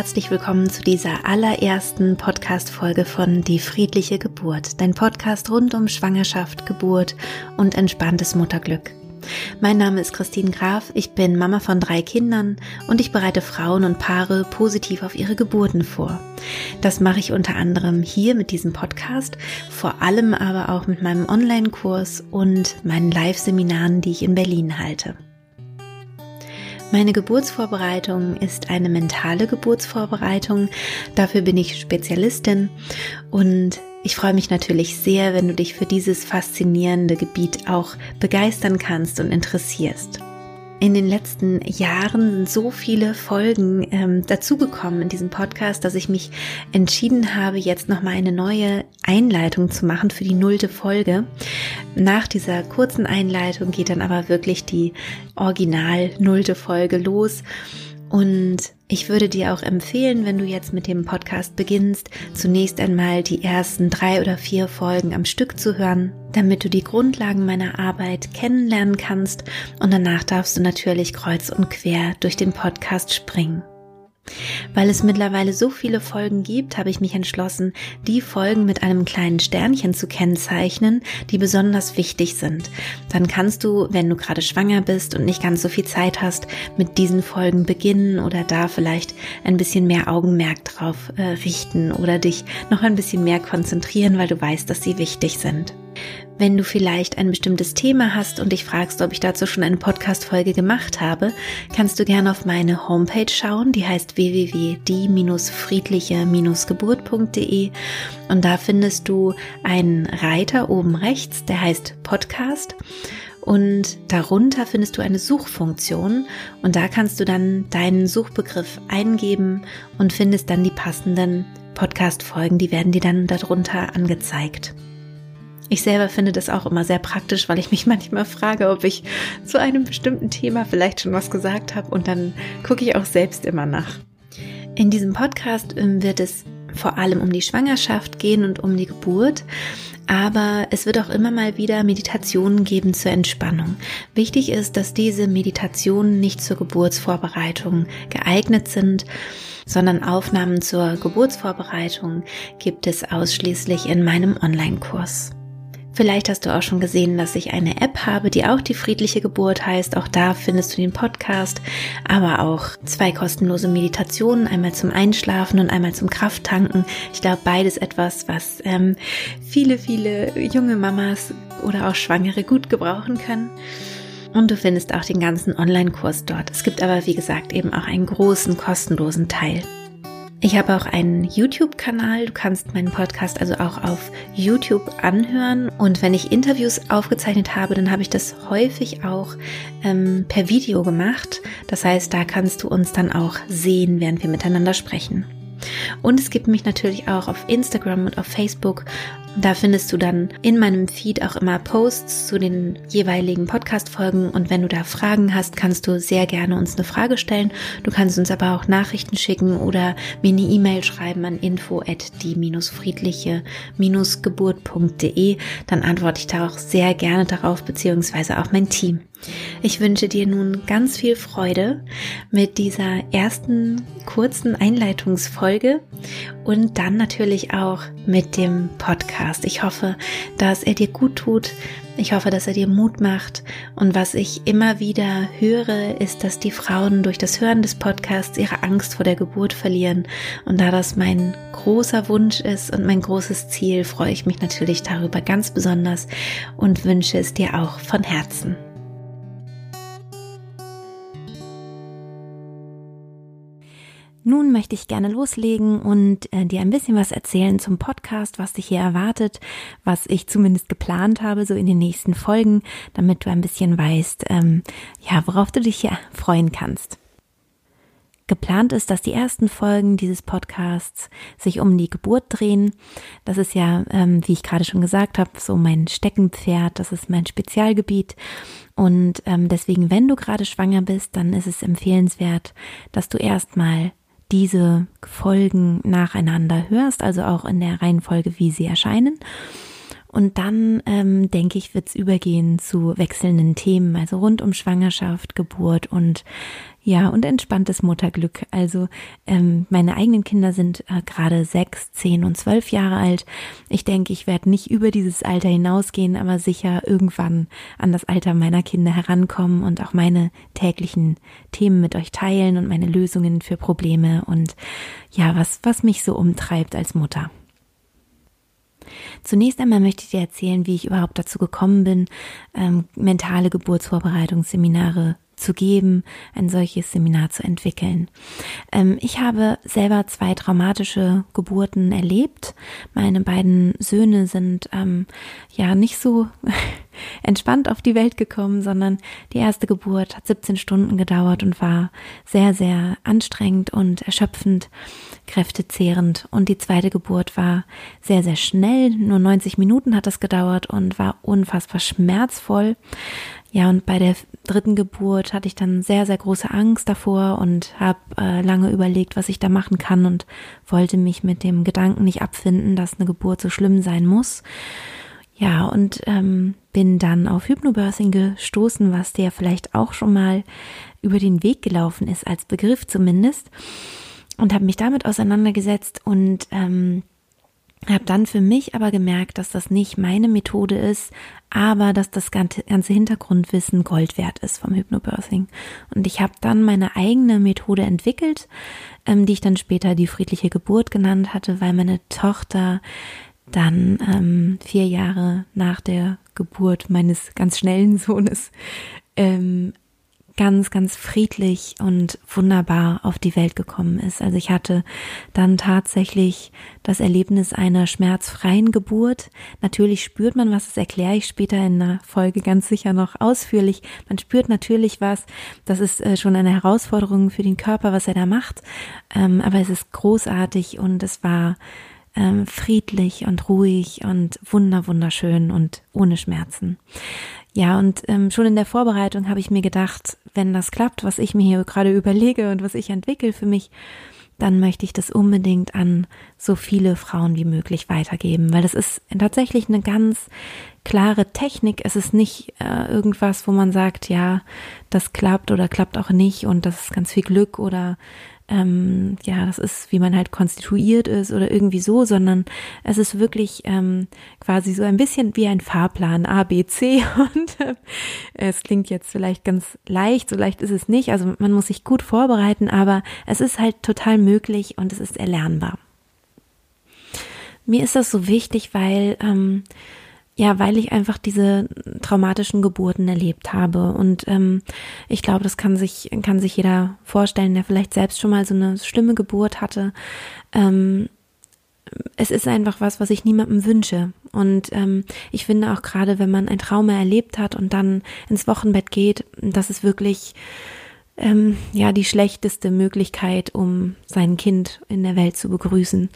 herzlich willkommen zu dieser allerersten Podcast-Folge von Die friedliche Geburt, dein Podcast rund um Schwangerschaft, Geburt und entspanntes Mutterglück. Mein Name ist Christine Graf, ich bin Mama von drei Kindern und ich bereite Frauen und Paare positiv auf ihre Geburten vor. Das mache ich unter anderem hier mit diesem Podcast, vor allem aber auch mit meinem Online-Kurs und meinen Live-Seminaren, die ich in Berlin halte. Meine Geburtsvorbereitung ist eine mentale Geburtsvorbereitung. Dafür bin ich Spezialistin und ich freue mich natürlich sehr, wenn du dich für dieses faszinierende Gebiet auch begeistern kannst und interessierst in den letzten Jahren so viele Folgen ähm, dazugekommen in diesem Podcast, dass ich mich entschieden habe, jetzt nochmal eine neue Einleitung zu machen für die nullte Folge. Nach dieser kurzen Einleitung geht dann aber wirklich die original nullte Folge los. Und ich würde dir auch empfehlen, wenn du jetzt mit dem Podcast beginnst, zunächst einmal die ersten drei oder vier Folgen am Stück zu hören, damit du die Grundlagen meiner Arbeit kennenlernen kannst und danach darfst du natürlich kreuz und quer durch den Podcast springen. Weil es mittlerweile so viele Folgen gibt, habe ich mich entschlossen, die Folgen mit einem kleinen Sternchen zu kennzeichnen, die besonders wichtig sind. Dann kannst du, wenn du gerade schwanger bist und nicht ganz so viel Zeit hast, mit diesen Folgen beginnen oder da vielleicht ein bisschen mehr Augenmerk drauf äh, richten oder dich noch ein bisschen mehr konzentrieren, weil du weißt, dass sie wichtig sind. Wenn du vielleicht ein bestimmtes Thema hast und dich fragst, ob ich dazu schon eine Podcast-Folge gemacht habe, kannst du gerne auf meine Homepage schauen, die heißt www.die-friedliche-geburt.de und da findest du einen Reiter oben rechts, der heißt Podcast. Und darunter findest du eine Suchfunktion. Und da kannst du dann deinen Suchbegriff eingeben und findest dann die passenden Podcast-Folgen, die werden dir dann darunter angezeigt. Ich selber finde das auch immer sehr praktisch, weil ich mich manchmal frage, ob ich zu einem bestimmten Thema vielleicht schon was gesagt habe und dann gucke ich auch selbst immer nach. In diesem Podcast ähm, wird es vor allem um die Schwangerschaft gehen und um die Geburt. Aber es wird auch immer mal wieder Meditationen geben zur Entspannung. Wichtig ist, dass diese Meditationen nicht zur Geburtsvorbereitung geeignet sind, sondern Aufnahmen zur Geburtsvorbereitung gibt es ausschließlich in meinem Online-Kurs. Vielleicht hast du auch schon gesehen, dass ich eine App habe, die auch die friedliche Geburt heißt. Auch da findest du den Podcast, aber auch zwei kostenlose Meditationen, einmal zum Einschlafen und einmal zum Krafttanken. Ich glaube, beides etwas, was ähm, viele, viele junge Mamas oder auch Schwangere gut gebrauchen können. Und du findest auch den ganzen Online-Kurs dort. Es gibt aber, wie gesagt, eben auch einen großen kostenlosen Teil. Ich habe auch einen YouTube-Kanal. Du kannst meinen Podcast also auch auf YouTube anhören. Und wenn ich Interviews aufgezeichnet habe, dann habe ich das häufig auch ähm, per Video gemacht. Das heißt, da kannst du uns dann auch sehen, während wir miteinander sprechen. Und es gibt mich natürlich auch auf Instagram und auf Facebook da findest du dann in meinem Feed auch immer Posts zu den jeweiligen Podcast-Folgen und wenn du da Fragen hast, kannst du sehr gerne uns eine Frage stellen. Du kannst uns aber auch Nachrichten schicken oder mir eine E-Mail schreiben an info at die-friedliche-geburt.de. Dann antworte ich da auch sehr gerne darauf, beziehungsweise auch mein Team. Ich wünsche dir nun ganz viel Freude mit dieser ersten kurzen Einleitungsfolge und dann natürlich auch mit dem Podcast. Ich hoffe, dass er dir gut tut. Ich hoffe, dass er dir Mut macht. Und was ich immer wieder höre, ist, dass die Frauen durch das Hören des Podcasts ihre Angst vor der Geburt verlieren. Und da das mein großer Wunsch ist und mein großes Ziel, freue ich mich natürlich darüber ganz besonders und wünsche es dir auch von Herzen. Nun möchte ich gerne loslegen und äh, dir ein bisschen was erzählen zum Podcast, was dich hier erwartet, was ich zumindest geplant habe, so in den nächsten Folgen, damit du ein bisschen weißt, ähm, ja, worauf du dich hier freuen kannst. Geplant ist, dass die ersten Folgen dieses Podcasts sich um die Geburt drehen. Das ist ja, ähm, wie ich gerade schon gesagt habe, so mein Steckenpferd, das ist mein Spezialgebiet. Und ähm, deswegen, wenn du gerade schwanger bist, dann ist es empfehlenswert, dass du erstmal diese Folgen nacheinander hörst, also auch in der Reihenfolge, wie sie erscheinen. Und dann ähm, denke ich, wird es übergehen zu wechselnden Themen, also rund um Schwangerschaft, Geburt und ja, und entspanntes Mutterglück. Also ähm, meine eigenen Kinder sind äh, gerade sechs, zehn und zwölf Jahre alt. Ich denke, ich werde nicht über dieses Alter hinausgehen, aber sicher irgendwann an das Alter meiner Kinder herankommen und auch meine täglichen Themen mit euch teilen und meine Lösungen für Probleme und ja, was, was mich so umtreibt als Mutter. Zunächst einmal möchte ich dir erzählen, wie ich überhaupt dazu gekommen bin, ähm, mentale Geburtsvorbereitungsseminare zu geben, ein solches Seminar zu entwickeln. Ähm, ich habe selber zwei traumatische Geburten erlebt. Meine beiden Söhne sind ähm, ja nicht so entspannt auf die Welt gekommen, sondern die erste Geburt hat 17 Stunden gedauert und war sehr, sehr anstrengend und erschöpfend, kräftezehrend. Und die zweite Geburt war sehr, sehr schnell. Nur 90 Minuten hat es gedauert und war unfassbar schmerzvoll. Ja, und bei der dritten Geburt hatte ich dann sehr, sehr große Angst davor und habe äh, lange überlegt, was ich da machen kann und wollte mich mit dem Gedanken nicht abfinden, dass eine Geburt so schlimm sein muss. Ja, und ähm, bin dann auf Hypnobirthing gestoßen, was dir vielleicht auch schon mal über den Weg gelaufen ist, als Begriff zumindest. Und habe mich damit auseinandergesetzt und ähm, habe dann für mich aber gemerkt, dass das nicht meine Methode ist, aber dass das ganze, Hintergrundwissen Gold wert ist vom Hypnobirthing. Und ich habe dann meine eigene Methode entwickelt, ähm, die ich dann später die friedliche Geburt genannt hatte, weil meine Tochter dann ähm, vier Jahre nach der Geburt meines ganz schnellen Sohnes ähm, ganz, ganz friedlich und wunderbar auf die Welt gekommen ist. Also ich hatte dann tatsächlich das Erlebnis einer schmerzfreien Geburt. Natürlich spürt man was, das erkläre ich später in einer Folge ganz sicher noch ausführlich. Man spürt natürlich was. Das ist äh, schon eine Herausforderung für den Körper, was er da macht. Ähm, aber es ist großartig und es war ähm, friedlich und ruhig und wunder wunderschön und ohne Schmerzen. Ja, und ähm, schon in der Vorbereitung habe ich mir gedacht, wenn das klappt, was ich mir hier gerade überlege und was ich entwickle für mich, dann möchte ich das unbedingt an so viele Frauen wie möglich weitergeben, weil das ist tatsächlich eine ganz klare Technik. Es ist nicht äh, irgendwas, wo man sagt, ja, das klappt oder klappt auch nicht und das ist ganz viel Glück oder ähm, ja, das ist, wie man halt konstituiert ist oder irgendwie so, sondern es ist wirklich ähm, quasi so ein bisschen wie ein Fahrplan A, B, C und äh, es klingt jetzt vielleicht ganz leicht, so leicht ist es nicht, also man muss sich gut vorbereiten, aber es ist halt total möglich und es ist erlernbar. Mir ist das so wichtig, weil ähm, ja, weil ich einfach diese traumatischen Geburten erlebt habe. Und ähm, ich glaube, das kann sich, kann sich jeder vorstellen, der vielleicht selbst schon mal so eine schlimme Geburt hatte. Ähm, es ist einfach was, was ich niemandem wünsche. Und ähm, ich finde auch gerade, wenn man ein Trauma erlebt hat und dann ins Wochenbett geht, das ist wirklich ähm, ja die schlechteste Möglichkeit, um sein Kind in der Welt zu begrüßen.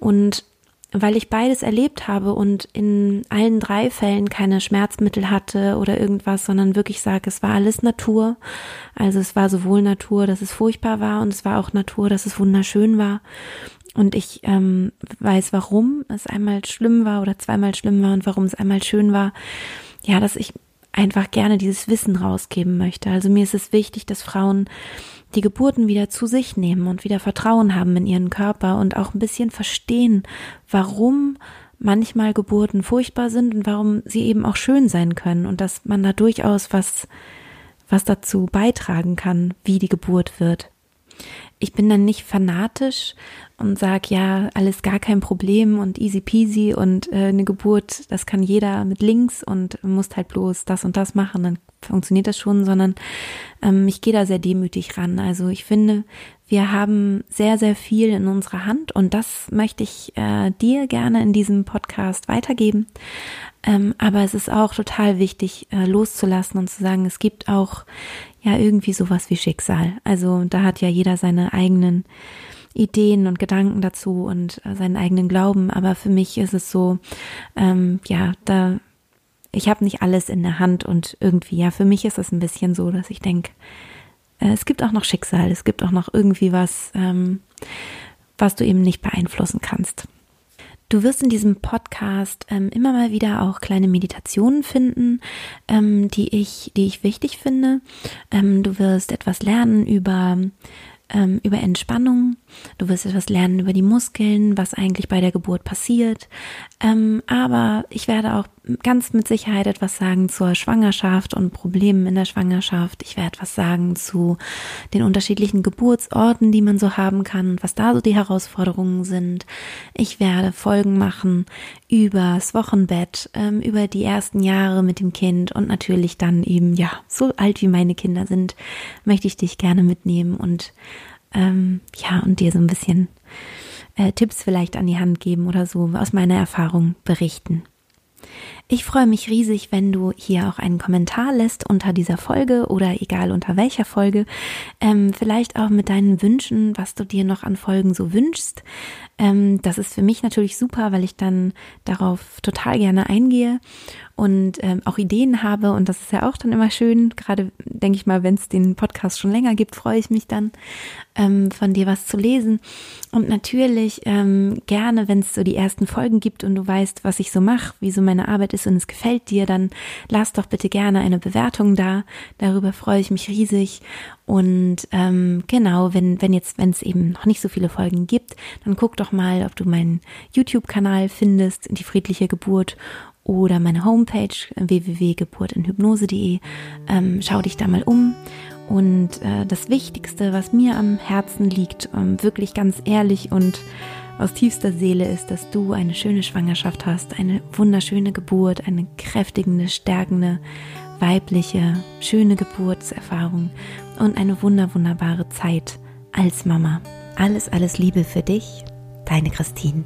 Und weil ich beides erlebt habe und in allen drei Fällen keine Schmerzmittel hatte oder irgendwas, sondern wirklich sage, es war alles Natur. Also es war sowohl Natur, dass es furchtbar war und es war auch Natur, dass es wunderschön war. Und ich ähm, weiß, warum es einmal schlimm war oder zweimal schlimm war und warum es einmal schön war. Ja, dass ich einfach gerne dieses Wissen rausgeben möchte. Also mir ist es wichtig, dass Frauen die Geburten wieder zu sich nehmen und wieder Vertrauen haben in ihren Körper und auch ein bisschen verstehen, warum manchmal Geburten furchtbar sind und warum sie eben auch schön sein können und dass man da durchaus was, was dazu beitragen kann, wie die Geburt wird. Ich bin dann nicht fanatisch und sag ja, alles gar kein Problem und easy peasy und äh, eine Geburt, das kann jeder mit links und muss halt bloß das und das machen, dann funktioniert das schon, sondern ähm, ich gehe da sehr demütig ran. Also ich finde, wir haben sehr, sehr viel in unserer Hand und das möchte ich äh, dir gerne in diesem Podcast weitergeben. Ähm, aber es ist auch total wichtig, äh, loszulassen und zu sagen, es gibt auch ja irgendwie sowas wie Schicksal. Also da hat ja jeder seine eigenen Ideen und Gedanken dazu und äh, seinen eigenen Glauben. Aber für mich ist es so, ähm, ja, da ich habe nicht alles in der Hand und irgendwie, ja, für mich ist es ein bisschen so, dass ich denke, äh, es gibt auch noch Schicksal, es gibt auch noch irgendwie was, ähm, was du eben nicht beeinflussen kannst. Du wirst in diesem Podcast ähm, immer mal wieder auch kleine Meditationen finden, ähm, die ich, die ich wichtig finde. Ähm, du wirst etwas lernen über ähm, über Entspannung. Du wirst etwas lernen über die Muskeln, was eigentlich bei der Geburt passiert. Ähm, aber ich werde auch ganz mit Sicherheit etwas sagen zur Schwangerschaft und Problemen in der Schwangerschaft. Ich werde etwas sagen zu den unterschiedlichen Geburtsorten, die man so haben kann was da so die Herausforderungen sind. Ich werde Folgen machen übers Wochenbett, ähm, über die ersten Jahre mit dem Kind und natürlich dann eben, ja, so alt wie meine Kinder sind, möchte ich dich gerne mitnehmen und ähm, ja, und dir so ein bisschen äh, Tipps vielleicht an die Hand geben oder so aus meiner Erfahrung berichten. Ich freue mich riesig, wenn du hier auch einen Kommentar lässt unter dieser Folge oder egal unter welcher Folge. Ähm, vielleicht auch mit deinen Wünschen, was du dir noch an Folgen so wünschst. Ähm, das ist für mich natürlich super, weil ich dann darauf total gerne eingehe und ähm, auch Ideen habe. Und das ist ja auch dann immer schön. Gerade denke ich mal, wenn es den Podcast schon länger gibt, freue ich mich dann, ähm, von dir was zu lesen. Und natürlich ähm, gerne, wenn es so die ersten Folgen gibt und du weißt, was ich so mache, wie so meine Arbeit ist und es gefällt dir, dann lass doch bitte gerne eine Bewertung da. Darüber freue ich mich riesig. Und ähm, genau, wenn, wenn jetzt, wenn es eben noch nicht so viele Folgen gibt, dann guck doch mal, ob du meinen YouTube-Kanal findest, die friedliche Geburt oder meine Homepage www.geburtinhypnose.de. Ähm, schau dich da mal um. Und äh, das Wichtigste, was mir am Herzen liegt, ähm, wirklich ganz ehrlich und aus tiefster Seele ist, dass du eine schöne Schwangerschaft hast, eine wunderschöne Geburt, eine kräftigende, stärkende, weibliche, schöne Geburtserfahrung und eine wunder, wunderbare Zeit als Mama. Alles, alles Liebe für dich, deine Christine.